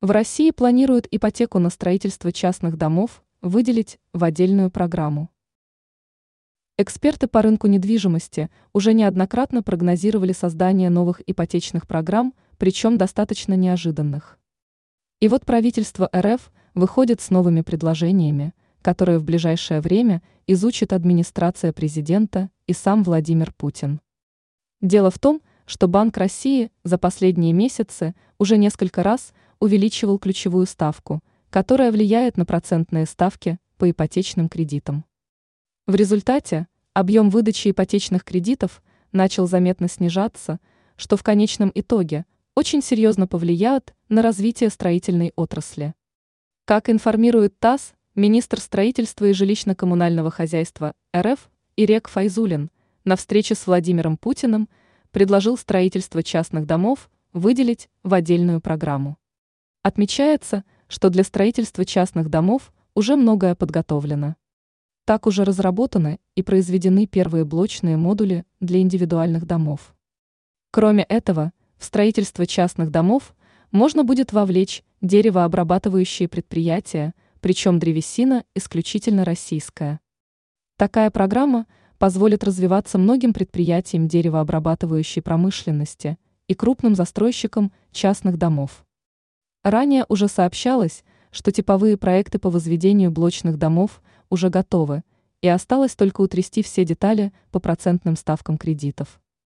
В России планируют ипотеку на строительство частных домов выделить в отдельную программу. Эксперты по рынку недвижимости уже неоднократно прогнозировали создание новых ипотечных программ, причем достаточно неожиданных. И вот правительство РФ выходит с новыми предложениями, которые в ближайшее время изучит администрация президента и сам Владимир Путин. Дело в том, что Банк России за последние месяцы уже несколько раз увеличивал ключевую ставку, которая влияет на процентные ставки по ипотечным кредитам. В результате объем выдачи ипотечных кредитов начал заметно снижаться, что в конечном итоге очень серьезно повлияет на развитие строительной отрасли. Как информирует ТАСС, министр строительства и жилищно-коммунального хозяйства РФ Ирек Файзулин на встрече с Владимиром Путиным предложил строительство частных домов выделить в отдельную программу. Отмечается, что для строительства частных домов уже многое подготовлено. Так уже разработаны и произведены первые блочные модули для индивидуальных домов. Кроме этого, в строительство частных домов можно будет вовлечь деревообрабатывающие предприятия, причем древесина исключительно российская. Такая программа позволит развиваться многим предприятиям деревообрабатывающей промышленности и крупным застройщикам частных домов. Ранее уже сообщалось, что типовые проекты по возведению блочных домов уже готовы, и осталось только утрясти все детали по процентным ставкам кредитов.